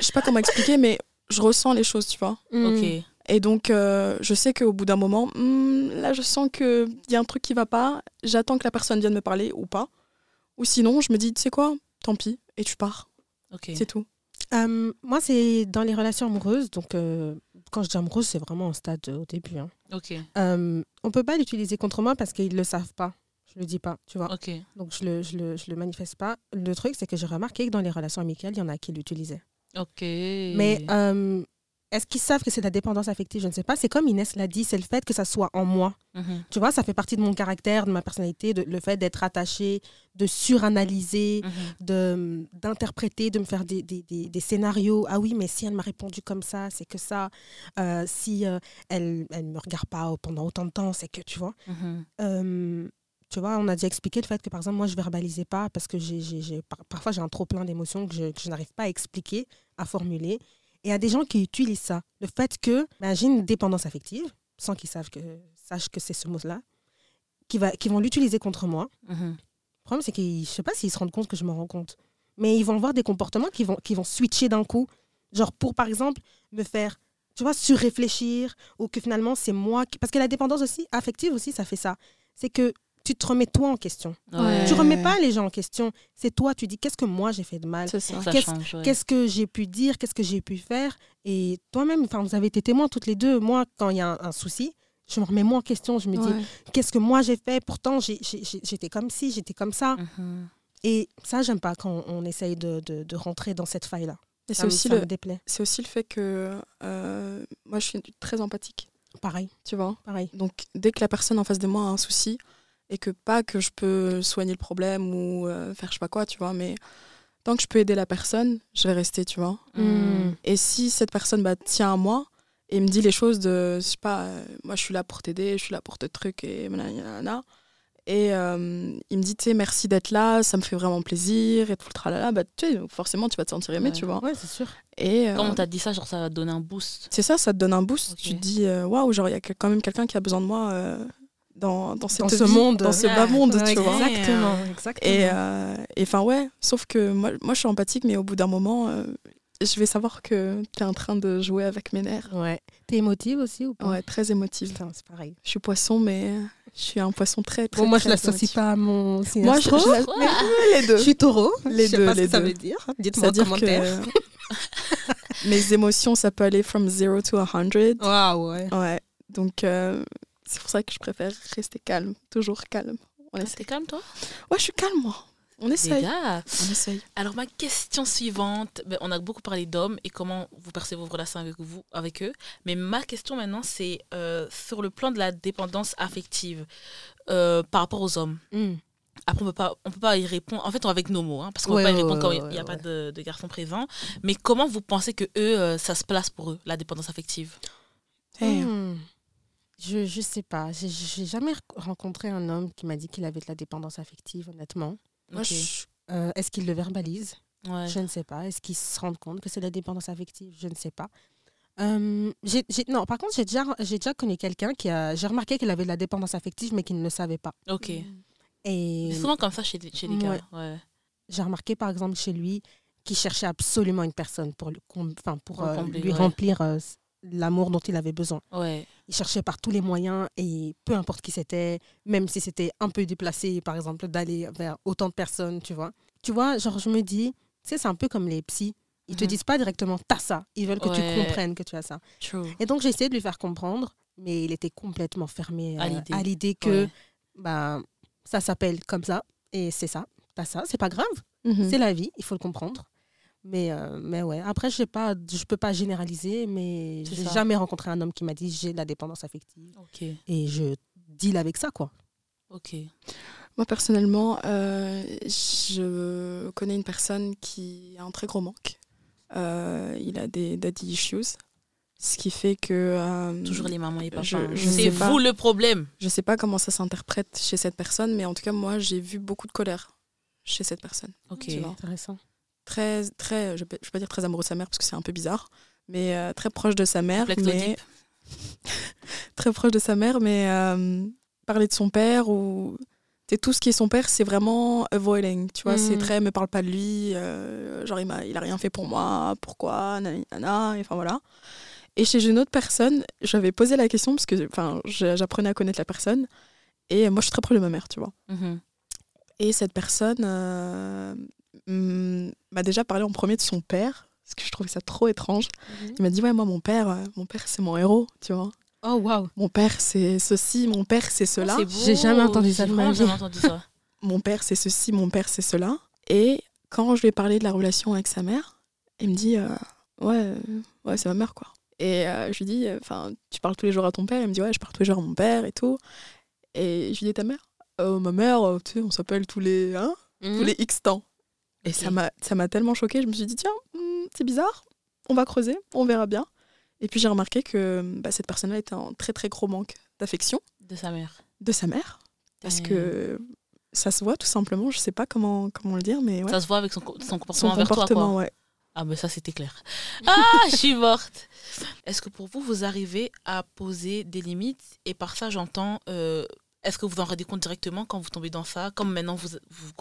je sais pas comment expliquer, mais je ressens les choses, tu vois. Ok. Et donc, euh, je sais qu'au bout d'un moment, hmm, là, je sens qu'il y a un truc qui va pas. J'attends que la personne vienne me parler ou pas. Ou sinon, je me dis, tu sais quoi, tant pis, et tu pars. C'est tout. Euh, moi, c'est dans les relations amoureuses. Donc, euh, quand je dis amoureuse, c'est vraiment un stade euh, au début. hein. Ok. Euh, on peut pas l'utiliser contre moi parce qu'ils le savent pas. Je le dis pas, tu vois. Donc, je le, je, le, je le manifeste pas. Le truc, c'est que j'ai remarqué que dans les relations amicales, il y en a qui l'utilisaient. Ok. Mais est-ce qu'ils savent que c'est de la dépendance affective? Je ne sais pas. C'est comme Inès l'a dit, c'est le fait que ça soit en moi. Mhm. Tu vois, ça fait partie de mon caractère, de ma personnalité, de, le fait d'être attaché, de suranalyser, Mhm. de d'interpréter, de me faire des, des, des, des scénarios. Ah oui, mais si elle m'a répondu comme ça, c'est que ça. Euh, si euh, elle elle me regarde pas pendant autant de temps, c'est que tu vois. Mhm. Euh, tu vois, on a déjà expliqué le fait que par exemple moi je verbalisais pas parce que j'ai j'ai- j'ai- par- parfois j'ai un trop plein d'émotions que je, que je n'arrive pas à expliquer, à formuler. Et il y a des gens qui utilisent ça, le fait que ben, j'ai une dépendance affective, sans qu'ils savent que sachent que c'est ce mot-là, qui va qui vont l'utiliser contre moi. Mhm. Le problème, c'est que je sais pas s'ils se rendent compte que je me rends compte. Mais ils vont avoir des comportements qui vont, qui vont switcher d'un coup. Genre pour, par exemple, me faire, tu vois, surréfléchir ou que finalement, c'est moi qui... Parce que la dépendance aussi, affective aussi, ça fait ça. C'est que tu te remets toi en question. Ouais. Tu remets pas les gens en question. C'est toi, tu dis qu'est-ce que moi j'ai fait de mal? Qu'est-ce- ouais. Que j'ai pu dire? Qu'est-ce que j'ai pu faire? Et toi-même, enfin, vous avez été témoins toutes les deux. Moi, quand il y a un, un souci, je me remets moi en question. Je me dis, qu'est-ce que moi j'ai fait? Pourtant, j'étais comme ci, j'étais comme ça. Mhm. Et ça, j'aime pas quand on essaye de, de- de rentrer dans cette faille-là. Et Ça c'est me- aussi, le, c'est aussi le fait que euh, moi, je suis très empathique, Pareil, tu vois? pareil. Donc, dès que la personne en face de moi a un souci, et que pas que je peux soigner le problème ou euh, faire je sais pas quoi, tu vois, mais tant que je peux aider la personne, je vais rester, tu vois. Mhm. Et si cette personne bah, tient à moi et me dit les choses de, je sais pas, euh, moi je suis là pour t'aider, je suis là pour te truc et nanana, et euh, il me dit, tu sais, merci d'être là, ça me fait vraiment plaisir et tout le tralala, bah, tu sais, forcément tu vas te sentir aimé, Ouais. tu vois. Ouais, c'est sûr. Et euh, Quand on t'a dit ça, genre ça va donner un boost? c'est ça, ça te donne un boost. Tu te dis, waouh, genre il y a quand même quelqu'un qui a besoin de moi euh, dans, dans, cette Dans ce vie, monde. dans ce Ouais. bas monde, Ouais, tu vois. Exactement, exactement. Et euh, et enfin, ouais, sauf que moi, moi je suis empathique, mais au bout d'un moment, euh, je vais savoir que tu es en train de jouer avec mes nerfs. Ouais. T'es émotive aussi ou pas? Ouais, très émotive. Putain, c'est pareil. Je suis poisson, mais je suis un poisson très, très. Bon, moi, je très l'associe émotif. pas à mon signe Moi, je, astro. je la- mais- les deux. Je suis taureau. Les je sais deux, pas ce les que ça veut dire. Dites-moi en commentaire. que mes émotions, ça peut aller from zero to 100. Waouh, ouais. Ouais, donc euh, c'est pour ça que je préfère rester calme, toujours calme. On Ah, essaie. T'es calme toi? Ouais, je suis calme, moi. On essaye. gars. On essaye. Alors ma question suivante, ben, on a beaucoup parlé d'hommes et comment vous percevez vos relations avec vous, avec eux. Mais ma question maintenant, c'est euh, sur le plan de la dépendance affective euh, par rapport aux hommes. Hmm. Après, on peut pas, on peut pas y répondre. En fait, on avec nos mots, hein, parce qu'on Ouais, peut pas y ouais, répondre quand ouais, il n'y a ouais, pas de, de garçons présents. Mais comment vous pensez que eux, euh, ça se place pour eux, la dépendance affective? Hey. Hmm. Je, je sais pas. J'ai- J'ai jamais re- rencontré un homme qui m'a dit qu'il avait de la dépendance affective, honnêtement. Je- Euh, Est-ce qu'il le verbalise? Ouais. Je ne sais pas. Est-ce qu'ils se rendent compte que c'est de la dépendance affective? Je ne sais pas. Euh, j'ai- j'ai- non, par contre, j'ai déjà, j'ai déjà connu quelqu'un qui a. J'ai remarqué qu'il avait de la dépendance affective, mais qu'il ne le savait pas. Ok. Et C'est souvent comme ça chez, les- chez les gars. Ouais. Ouais. j'ai remarqué, par exemple, chez lui, qu'il cherchait absolument une personne pour, enfin, pour Pour euh, combler, lui ouais. remplir euh, l'amour dont il avait besoin. Ouais. Il cherchait par tous les moyens et peu importe qui c'était, même si c'était un peu déplacé, par exemple, d'aller vers autant de personnes, tu vois. Tu vois, genre, je me dis, tu sais, c'est un peu comme les psys. Ils te Mhm. disent pas directement, t'as ça. Ils veulent que Ouais. tu comprennes que tu as ça. True. Et donc, j'ai essayé de lui faire comprendre, mais il était complètement fermé À euh, l'idée. à l'idée que Ouais. bah, ça s'appelle comme ça et c'est ça. T'as ça, c'est pas grave. Mhm. C'est la vie, il faut le comprendre. Mais, euh, mais ouais, après, je ne je peux pas généraliser, mais j'ai ça. jamais rencontré un homme qui m'a dit j'ai de la dépendance affective. Et je deal avec ça, quoi. Ok. Moi, personnellement, euh, je connais une personne qui a un très gros manque. Euh, il a des daddy issues. Ce qui fait que. euh, Toujours les mamans et papas. je- hein. je C'est pas. vous le problème. Je sais pas comment ça s'interprète chez cette personne, mais en tout cas, moi, j'ai vu beaucoup de colère chez cette personne. Ok. Intéressant. Très, très, je ne vais pas dire très amoureux de sa mère parce que c'est un peu bizarre, mais euh, très proche de sa mère. Mais, très proche de sa mère, mais euh, parler de son père ou tout ce qui est son père, c'est vraiment avoiding, tu vois, c'est très me parle pas de lui, euh, genre il m'a, il a rien fait pour moi, pourquoi, nanani, nana, et enfin voilà. Et chez une autre personne, j'avais posé la question parce que j'apprenais à connaître la personne et moi je suis très proche de ma mère, tu vois. Mhm. Et cette personne mm, m'a déjà parlé en premier de son père, parce que je trouvais ça trop étrange. Il m'a dit ouais moi mon père, euh, mon père c'est mon héros, tu vois. Oh, waouh. Mon père c'est ceci, mon père c'est cela. Oh. J'ai jamais entendu ça de ma vie. jamais entendu ça. mon père c'est ceci, mon père c'est cela. Et quand je lui ai parlé de la relation avec sa mère, il me dit euh, ouais, euh, ouais c'est ma mère quoi. Et euh, je lui dis, enfin, tu parles tous les jours à ton père? Il me dit ouais, je parle tous les jours à mon père et tout. Et je lui dis ta mère? Euh, Ma mère, tu sais, on s'appelle tous les hein, tous les X temps. Et ça m'a ça m'a tellement choquée, je me suis dit tiens, hmm, c'est bizarre, on va creuser, on verra bien. Et puis j'ai remarqué que bah, cette personne-là était en très très gros manque d'affection De sa mère. de sa mère parce que ça se voit tout simplement, je sais pas comment comment le dire mais ouais. Ça se voit avec son, co- son comportement son envers toi, comportement quoi. ouais. Ah, mais ça, c'était clair. Ah, je suis morte. Est-ce que pour vous, vous arrivez à poser des limites? Et par ça, j'entends, euh, est-ce que vous en rendez compte directement quand vous tombez dans ça? Comme maintenant, vous, vous,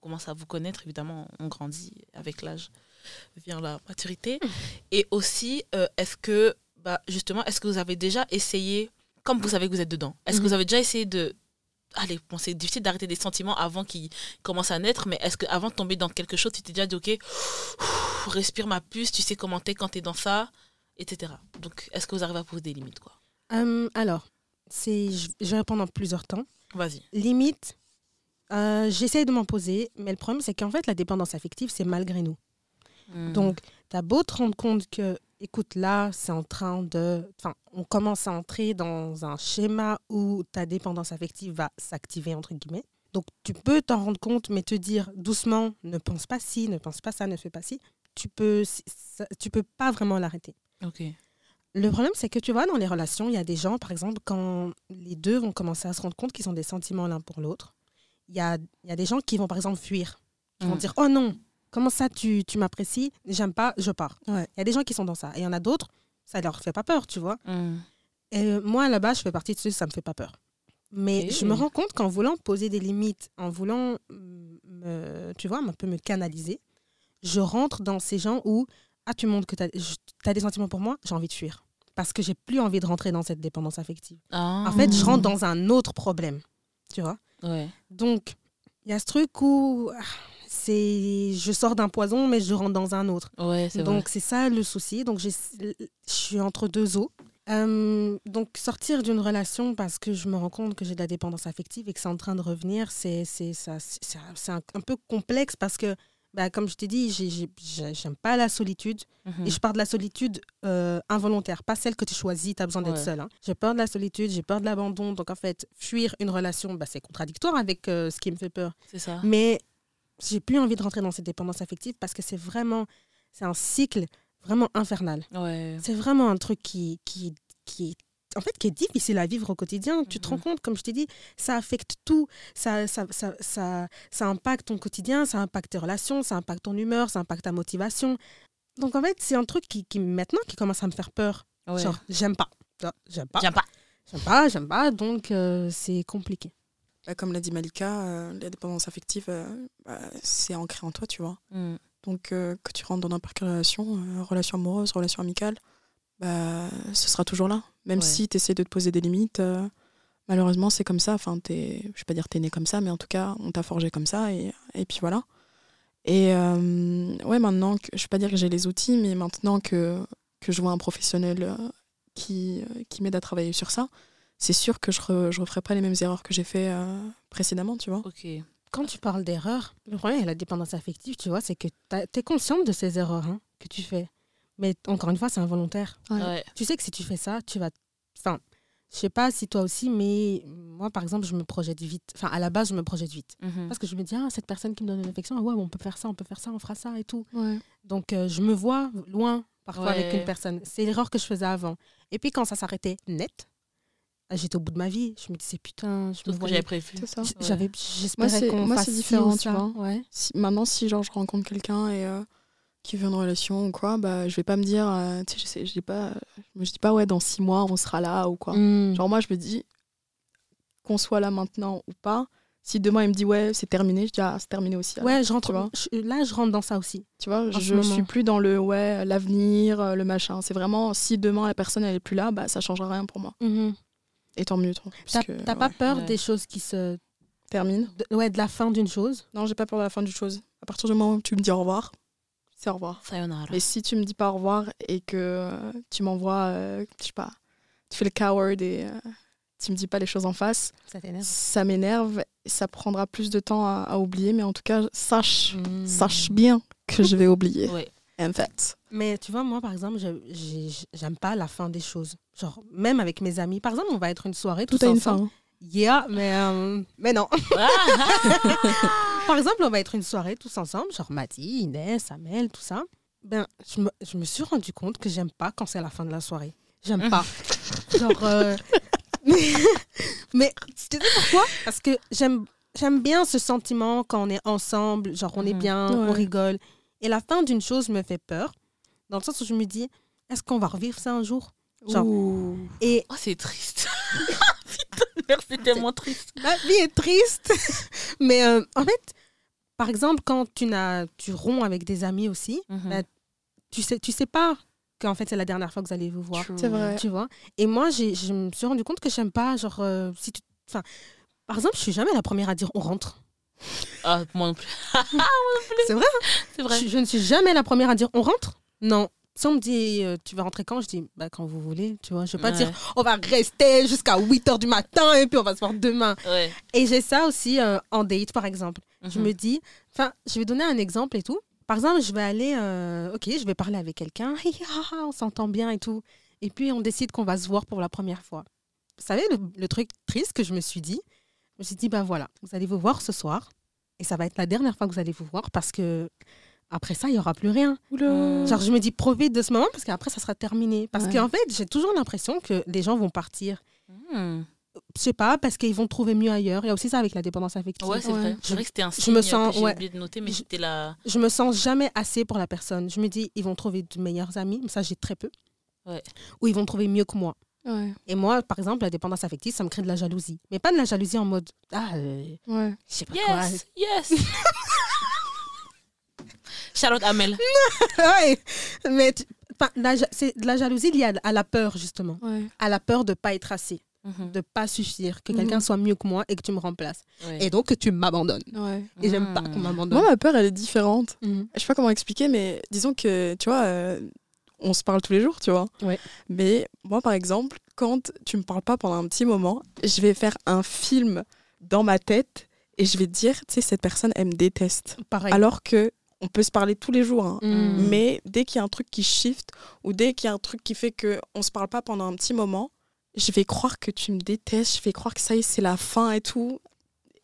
com- vous commencez à vous connaître, évidemment, on grandit avec l'âge, vient la maturité. Et aussi, euh, est-ce que, bah, justement, est-ce que vous avez déjà essayé, comme vous savez que vous êtes dedans, est-ce que Mhm. vous avez déjà essayé de allez, bon, c'est difficile d'arrêter des sentiments avant qu'ils commencent à naître, mais est-ce que avant de tomber dans quelque chose, tu t'es déjà dit, ok, respire ma puce, tu sais comment t'es quand t'es dans ça, etc. Donc, est-ce que vous arrivez à poser des limites, quoi? Euh, alors, c'est, je vais répondre en plusieurs temps. Vas-y. Limite, euh, j'essaye de m'en poser, mais le problème, c'est qu'en fait, la dépendance affective, c'est malgré nous. Hmm. Donc, tu as beau te rendre compte que, écoute, là, c'est en train de. Enfin, on commence à entrer dans un schéma où ta dépendance affective va s'activer, entre guillemets. Donc, tu peux t'en rendre compte, mais te dire doucement, ne pense pas ci, ne pense pas ça, ne fais pas ci. Tu peux, ça- tu peux pas vraiment l'arrêter. ok. Le problème, c'est que tu vois, dans les relations, il y a des gens, par exemple, quand les deux vont commencer à se rendre compte qu'ils ont des sentiments l'un pour l'autre, il y a, y a des gens qui vont, par exemple, fuir. Qui vont Mm. dire Oh non, comment ça tu, tu m'apprécies? J'aime pas, je pars. Ouais. Il y a des gens qui sont dans ça. Et il y en a d'autres, ça leur fait pas peur, tu vois. Hmm. Et euh, moi, là-bas, je fais partie de ceux, ça me fait pas peur. Mais je me rends compte qu'en voulant poser des limites, en voulant, mm, me, tu vois, un peu me canaliser, je rentre dans ces gens où, ah, tu montres que tu as, des sentiments pour moi, j'ai envie de fuir. Parce que j'ai plus envie de rentrer dans cette dépendance affective. Ah. En fait, je rentre dans un autre problème, tu vois. Ouais. Donc, il y a ce truc où ah, c'est je sors d'un poison, mais je rentre dans un autre. Ouais. Donc c'est ça le souci. Donc je suis entre deux eaux. Euh, donc sortir d'une relation parce que je me rends compte que j'ai de la dépendance affective et que c'est en train de revenir, c'est c'est ça, c'est c'est un, c'est un- un peu complexe parce que, bah, comme je t'ai dit, j'ai- j'ai- j'ai- j'aime pas la solitude Mhm. et je pars de la solitude euh, involontaire, pas celle que tu choisis, tu as besoin d'être Ouais. seul. hein. J'ai peur de la solitude, j'ai peur de l'abandon. Donc en fait, fuir une relation, bah, c'est contradictoire avec euh, ce qui me fait peur. C'est ça. Mais j'ai plus envie de rentrer dans cette dépendance affective parce que c'est vraiment, c'est un cycle vraiment infernal. Ouais. C'est vraiment un truc qui, qui, qui, en fait, qui est difficile à vivre au quotidien. Tu te Mhm. rends compte, comme je t'ai dit, ça affecte tout. Ça, ça, ça, ça, ça impacte ton quotidien, ça impacte tes relations, ça impacte ton humeur, ça impacte ta motivation. Donc en fait, c'est un truc qui, qui maintenant qui commence à me faire peur. Ouais. Genre, j'aime pas. J'aime pas. J'aime pas. J'aime pas, j'aime pas. Donc euh, c'est compliqué. Bah, comme l'a dit Malika, euh, la dépendance affective, euh, bah, c'est ancré en toi, tu vois. Hmm. Donc, euh, que tu rentres dans n'importe quelle relation, euh, relation amoureuse, relation amicale, bah, ce sera toujours là. Même Ouais. si tu essaies de te poser des limites, euh, malheureusement, c'est comme ça. Enfin, je vais pas dire t'es né comme ça, mais en tout cas, on t'a forgé comme ça, et, et puis voilà. Et euh, ouais, maintenant, que, je vais pas dire que j'ai les outils, mais maintenant que, que je vois un professionnel euh, qui, qui m'aide à travailler sur ça, c'est sûr que je, re- je referai pas les mêmes erreurs que j'ai fait euh, précédemment, tu vois. Ok. Quand tu parles d'erreur, le problème avec la dépendance affective, tu vois, c'est que tu es consciente de ces erreurs hein, que tu fais. Mais encore une fois, c'est involontaire. Ouais. Ouais. Tu sais que si tu fais ça, tu vas. Enfin, je sais pas si toi aussi, mais moi, par exemple, je me projette vite. Enfin, à la base, je me projette vite. Mhm. Parce que je me dis, ah, cette personne qui me donne une affection, ah ouais, on peut faire ça, on peut faire ça, on fera ça et tout. Ouais. Donc, euh, je me vois loin parfois avec une personne. C'est l'erreur que je faisais avant. Et puis, quand ça s'arrêtait net, ah, j'étais au bout de ma vie. Je me disais, putain, je Tout me ce que voyais. j'avais prévu. J'avais, j'espérais c'est- qu'on moi, c'est différent, tu vois. Ouais. si, maintenant, si genre, je rencontre quelqu'un et euh, qui veut une relation ou quoi, bah, je vais pas me dire, euh, tu sais, je, je pas, je me dis pas, ouais, dans six mois, on sera là ou quoi. Mm. Genre, moi, je me dis, qu'on soit là maintenant ou pas, si demain il me dit, ouais, c'est terminé, je dis, ah, c'est terminé aussi. alors. Ouais, je rentre, vois. je- là, je rentre dans ça aussi. Tu vois, je moment. suis plus dans le, ouais, l'avenir, euh, le machin. C'est vraiment, si demain la personne, elle est plus là, bah, ça changera rien pour moi. Et tant mieux, toi. T'as pas peur Ouais. des choses qui se. termine. de- ouais, de la fin d'une chose? Non, j'ai pas peur de la fin du chose. À partir du moment où tu me dis au revoir, c'est au revoir. Sayonara. Mais si tu me dis pas au revoir et que euh, tu m'envoies, euh, je sais pas, tu fais le coward et euh, tu me dis pas les choses en face, Ça t'énerve ça m'énerve. Ça prendra plus de temps à, à oublier, mais en tout cas, sache, Mm. sache bien que je vais oublier. Ouais. En fait. Mais tu vois, moi, par exemple, j'aime pas la fin des choses. Genre, même avec mes amis. Par exemple, on va être une soirée, Tout tous a une ensemble. fin. hein. Yeah, mais, euh, mais non. Par exemple, on va être une soirée tous ensemble, genre Mati, Inès, Amel, tout ça. Ben, je me, je me suis rendu compte que j'aime pas quand c'est la fin de la soirée. J'aime pas. genre. euh, mais tu sais pourquoi? Parce que j'aime j'aime bien ce sentiment quand on est ensemble, genre on est Mhm. bien, on rigole. Et la fin d'une chose me fait peur, dans le sens où je me dis, est-ce qu'on va revivre ça un jour? Genre- Ouh. Et Oh, c'est triste. Putain, merde, c'est tellement triste. Ma vie est triste. Mais euh, en fait, par exemple, quand tu, n'as, tu romps avec des amis aussi, Mhm. Bah, tu sais, tu sais pas qu'en fait c'est la dernière fois que vous allez vous voir. C'est vrai. Tu vois? Et moi, j'ai, je me suis rendu compte que j'aime pas, genre, euh, si tu. Enfin, Par exemple, je suis jamais la première à dire on rentre. Ah, moi non plus. C'est vrai, hein? C'est vrai. je, je ne suis jamais la première à dire on rentre? Non. Si on me dit euh, tu vas rentrer quand, je dis bah, quand vous voulez, tu vois? Je vais pas Ouais. dire on va rester jusqu'à 8 h du matin et puis on va se voir demain. Ouais. Et j'ai ça aussi euh, en date, par exemple. Je Mhm. me dis, enfin, je vais donner un exemple et tout. Par exemple, je vais aller, euh, ok, je vais parler avec quelqu'un, on s'entend bien et tout. Et puis, on décide qu'on va se voir pour la première fois. Vous savez, le, le truc triste que je me suis dit, je me suis dit, ben voilà, vous allez vous voir ce soir. Et ça va être la dernière fois que vous allez vous voir parce que après ça, il n'y aura plus rien. Oula. Genre, je me dis, profite de ce moment parce qu'après, ça sera terminé. Parce Ouais. qu'en fait, j'ai toujours l'impression que les gens vont partir. Hmm. Je sais pas, parce qu'ils vont trouver mieux ailleurs. Il y a aussi ça avec la dépendance affective. Ouais, c'est Ouais. vrai. C'est vrai que c'était un Je signe me sens- que j'ai ouais. oublié de noter, mais Je- je me sens jamais assez pour la personne. Je me dis, ils vont trouver de meilleurs amis, mais ça, j'ai très peu. Ouais. Ou ils vont trouver mieux que moi. Ouais. Et moi, par exemple, la dépendance affective, ça me crée de la jalousie. Mais pas de la jalousie en mode, ah, euh, Ouais. je sais pas quoi. Yes, yes. Charlotte Amel. ouais, mais c'est de la jalousie liée à, à la peur, justement. Ouais. À la peur de pas être assez, Mhm. de pas suffire, que Mhm. quelqu'un soit mieux que moi et que tu me remplaces. Ouais. Et donc que tu m'abandonnes. Ouais. Et j'aime pas qu'on m'abandonne. Moi, ma peur, elle est différente. Mhm. Je sais pas comment expliquer, mais disons que, tu vois, euh, on se parle tous les jours, tu vois. Ouais. Mais moi, par exemple, quand tu me parles pas pendant un petit moment, je vais faire un film dans ma tête et je vais dire, tu sais, cette personne, elle me déteste. Pareil. Alors que on peut se parler tous les jours, hein. Mhm. Mais dès qu'il y a un truc qui shift ou dès qu'il y a un truc qui fait que on se parle pas pendant un petit moment, je vais croire que tu me détestes, je vais croire que ça y est, c'est la fin et tout.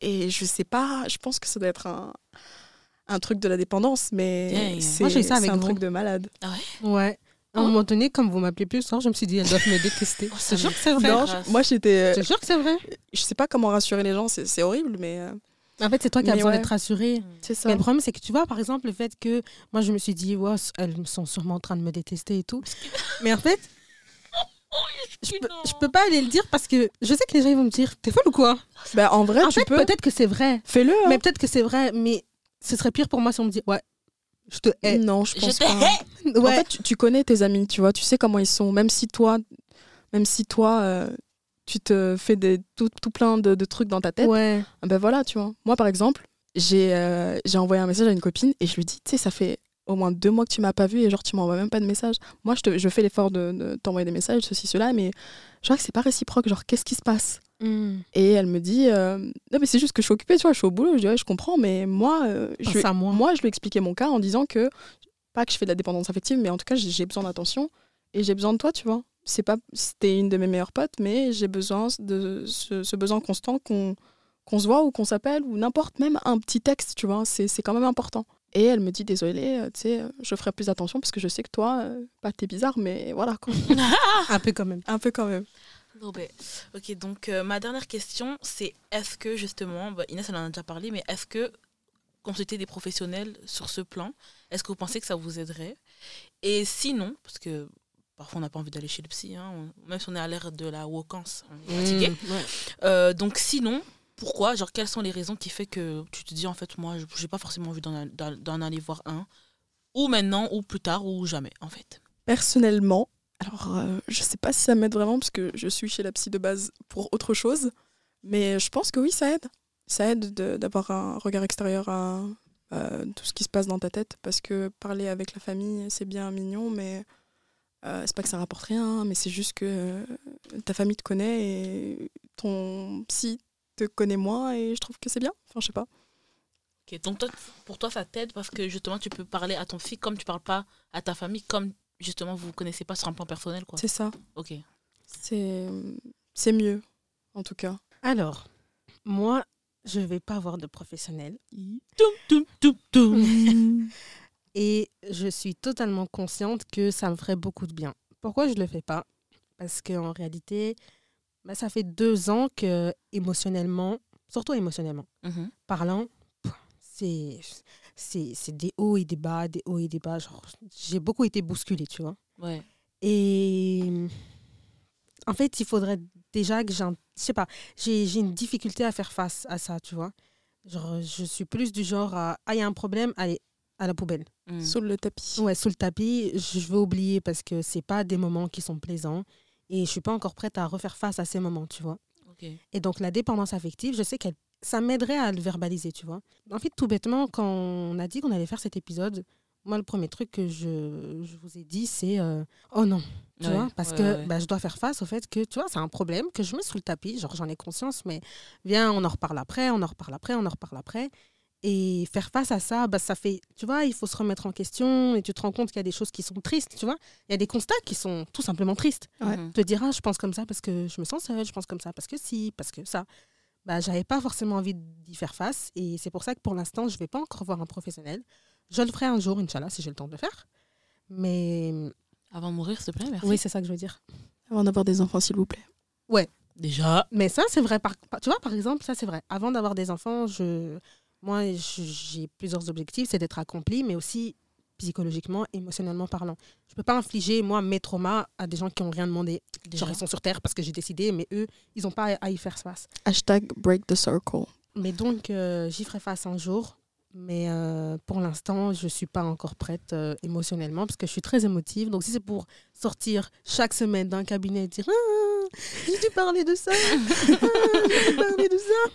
Et je sais pas, je pense que ça doit être un, un truc de la dépendance, mais c'est j'ai ça c'est avec un vous. truc de malade. Ouais? À un Ah. moment donné, comme vous m'appelez plus soir, je me suis dit, elles doivent me détester. Oh, Je ça te jure me que c'est vrai. Non, je- moi j'étais. Te jure que c'est vrai? Je sais pas comment rassurer les gens, c'est c'est horrible, mais euh, En fait, c'est toi qui as besoin ouais. d'être rassuré. c'est ça. Mais le problème, c'est que tu vois, par exemple, le fait que moi, je me suis dit, ouais, elles sont sûrement en train de me détester et tout. Mais en fait, je peux, je peux pas aller le dire parce que je sais que les gens ils vont me dire, t'es folle ou quoi? Bah, en vrai, En tu fait, peux. peut-être que c'est vrai. Fais-le. hein. Mais peut-être que c'est vrai, mais ce serait pire pour moi si on me dit, ouais, je te hais. Non, je Je pense te pas. hais. Ouais. En fait, tu, tu connais tes amis, tu vois, tu sais comment ils sont. Même si toi, même si toi, euh, tu te fais des, tout, tout plein de, de trucs dans ta tête, ouais. ben voilà, tu vois. Moi, par exemple, j'ai euh, j'ai envoyé un message à une copine et je lui dis, tu sais, ça fait au moins deux mois que tu m'as pas vu et genre tu m'envoies même pas de message. Moi, je, te- je fais l'effort de, de t'envoyer des messages, ceci, cela, mais je vois que c'est pas réciproque. Genre, qu'est-ce qui se passe? Hmm. Et elle me dit, euh, non, mais c'est juste que je suis occupée, tu vois, je suis au boulot. Je dis, ouais, je comprends, mais moi, euh, je, lui- moi. moi, je lui ai expliqué mon cas en disant que, pas que je fais de la dépendance affective, mais en tout cas, j'ai besoin d'attention et j'ai besoin de toi, tu vois. C'est pas, c'était une de mes meilleures potes, mais j'ai besoin de ce, ce besoin constant qu'on qu'on se voit ou qu'on s'appelle ou n'importe, même un petit texte, tu vois, c'est quand même important. Et elle me dit, désolée, euh, tu sais, euh, je ferai plus attention parce que je sais que toi, euh, pas t'es bizarre, mais voilà, quoi. Un peu quand même. un peu quand même. Non, ben, ok, donc euh, ma dernière question, c'est est-ce que justement, bah, Inès elle en a déjà parlé, mais est-ce que consulter des professionnels sur ce plan, est-ce que vous pensez que ça vous aiderait? Et sinon, parce que parfois on n'a pas envie d'aller chez le psy, hein, on- même si on est à l'ère de la wokance, on est fatigué. Ouais. Euh, donc sinon, pourquoi Genre quelles sont les raisons qui fait que tu te dis en fait moi j'ai pas forcément envie d'en aller voir un ou maintenant ou plus tard ou jamais en fait? Personnellement, alors euh, je sais pas si ça m'aide vraiment parce que je suis chez la psy de base pour autre chose, mais je pense que oui, ça aide. Ça aide de- d'avoir un regard extérieur à, à tout ce qui se passe dans ta tête parce que parler avec la famille, c'est bien mignon, mais euh, c'est pas que ça rapporte rien, mais c'est juste que euh, ta famille te connaît et ton psy te connaît moins et je trouve que c'est bien. Enfin, je sais pas. Ok, donc toi, pour toi ça t'aide parce que justement tu peux parler à ton fils comme tu parles pas à ta famille comme justement vous vous connaissez pas sur un plan personnel quoi. C'est ça. Ok. C'est c'est mieux, en tout cas. Alors, moi, je vais pas avoir de professionnel. Et je suis totalement consciente que ça me ferait beaucoup de bien. Pourquoi je le fais pas? Parce qu'en réalité, bah, ça fait deux ans que émotionnellement, surtout émotionnellement, Mhm. parlant, c'est c'est c'est des hauts et des bas, des hauts et des bas. Genre, j'ai beaucoup été bousculée, tu vois. Ouais. Et en fait, il faudrait déjà que j'en... Je sais pas, j'ai j'ai une difficulté à faire face à ça, tu vois. Genre, je suis plus du genre à... Ah, il y a un problème, allez, à la poubelle. Mhm. Sous le tapis. Ouais, sous le tapis, je je veux oublier parce que c'est pas des moments qui sont plaisants. Et je suis pas encore prête à refaire face à ces moments, tu vois. Et donc, la dépendance affective, je sais que ça m'aiderait à le verbaliser, tu vois. En fait, tout bêtement, quand on a dit qu'on allait faire cet épisode, moi, le premier truc que je, je vous ai dit, c'est euh, oh non, tu Ouais, vois, parce ouais, que ouais. bah, je dois faire face au fait que, tu vois, c'est un problème que je mets sous le tapis, genre j'en ai conscience, mais viens, on en reparle après, on en reparle après, on en reparle après. Et faire face à ça, bah, ça fait, tu vois, il faut se remettre en question et tu te rends compte qu'il y a des choses qui sont tristes, tu vois. Il y a des constats qui sont tout simplement tristes. Ouais. Mhm. Te dire, ah, je pense comme ça parce que je me sens seule, je pense comme ça parce que si, parce que ça. Bah, j'avais pas forcément envie d'y faire face et c'est pour ça que pour l'instant, je vais pas encore voir un professionnel. Je le ferai un jour, Inch'Allah, si j'ai le temps de le faire. Mais Avant de mourir, s'il te plaît, merci. oui, c'est ça que je veux dire. Avant d'avoir des enfants, s'il vous plaît. Déjà. Mais ça, c'est vrai. Par- tu vois, par exemple, ça, c'est vrai. Avant d'avoir des enfants, je, moi, j'ai plusieurs objectifs. C'est d'être accompli, mais aussi psychologiquement, émotionnellement parlant. Je peux pas infliger, moi, mes traumas à des gens qui ont rien demandé. déjà. Genre, ils sont sur Terre parce que j'ai décidé, mais eux, ils n'ont pas à y faire face. Hashtag break the circle. Mais donc, euh, j'y ferai face un jour. Mais euh, pour l'instant, je ne suis pas encore prête euh, émotionnellement parce que je suis très émotive. Donc, si c'est pour sortir chaque semaine d'un cabinet et dire Ah, j'ai dû parler de ça, Ah, j'ai dû parler de ça.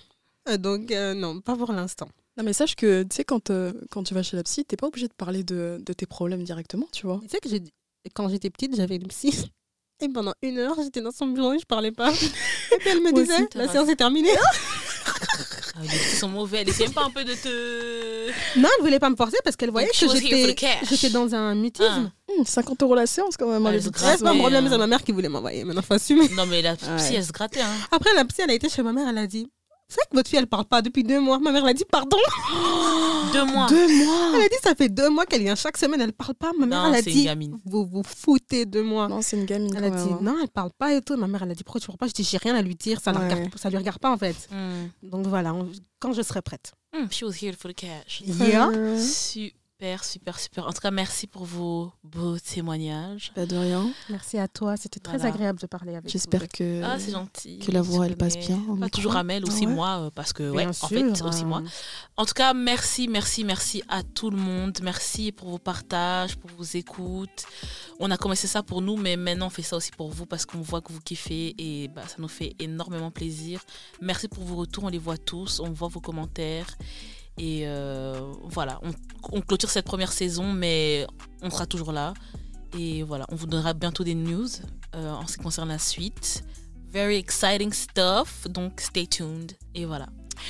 Euh, Donc, euh, non, pas pour l'instant. Non, mais sache que, tu sais, quand, euh, quand tu vas chez la psy, t'es pas obligé de parler de, de tes problèmes directement, tu vois. Tu sais que quand j'étais petite, j'avais une psy. Et pendant une heure, j'étais dans son bureau et je parlais pas. Et puis elle me Moi disait aussi. La séance est terminée. Ah, les petits sont mauvais. Elle même pas un peu de te. Non, elle voulait pas me forcer parce qu'elle voyait que j'étais dans un mutisme. Hum, 50 euros la séance quand même. Ah, c'est pas un problème, euh, c'est ma mère qui voulait m'envoyer. Maintenant, faut assumer. Non, mais la psy, Ouais. elle se grattait. Hein. Après, la psy, elle a été chez ma mère, elle a dit C'est vrai que votre fille, elle parle pas depuis deux mois. Ma mère, elle a dit Pardon. Deux mois. Deux mois Elle a dit Ça fait deux mois qu'elle vient chaque semaine, elle parle pas. Ma mère, Non, elle a dit. Vous vous foutez de moi. Non, c'est une gamine Elle a dit hein. Non, elle parle pas et tout. Ma mère, elle a dit Pourquoi tu parles pas? Je dis J'ai rien à lui dire, ça, Ouais. ça lui regarde pas en fait. Hmm. Donc voilà, on- quand je serai prête. Hmm, she was here for the cash. Yeah. Euh, Super, super, super. En tout cas, merci pour vos beaux témoignages. Pas de rien. Merci à toi, c'était très Voilà. agréable de parler avec J'espère que. Ah, c'est gentil. que la voix, elle passe bien Pas micro. toujours Amel, aussi ouais moi, euh, parce que, ouais, en fait, aussi euh, moi. En tout cas, merci, merci, merci à tout le monde. Merci pour vos partages, pour vos écoutes. On a commencé ça pour nous, mais maintenant on fait ça aussi pour vous parce qu'on voit que vous kiffez et bah, ça nous fait énormément plaisir. Merci pour vos retours, on les voit tous, on voit vos commentaires. Et euh, voilà, on, on clôture cette première saison, mais on sera toujours là. Et voilà, on vous donnera bientôt des news euh, en ce qui concerne la suite. Very exciting stuff, donc stay tuned. Et voilà.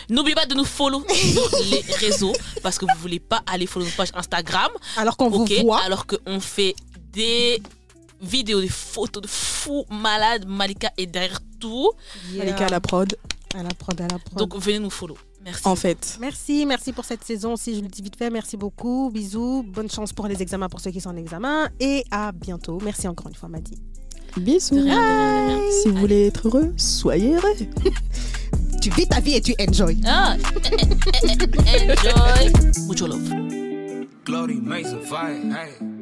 N'oubliez pas de nous follow sur les réseaux parce que vous voulez pas aller follow notre page Instagram, Alors qu'on vous voit, Alors qu'on fait des vidéos, des photos de fous malades. Malika est derrière tout. Malika à la prod. à la prod, à la prod. Donc venez nous follow. Merci. En fait. Merci, merci pour cette saison aussi, je le dis vite fait, merci beaucoup, bisous, bonne chance pour les examens pour ceux qui sont en examen et à bientôt. Merci encore une fois Maddy. Bisous. De rien, de rien, de rien. Si vous voulez être heureux, soyez heureux. Tu vis ta vie et tu enjoy. Ah, enjoy. Mucho love. Glory makes a fire. Hey.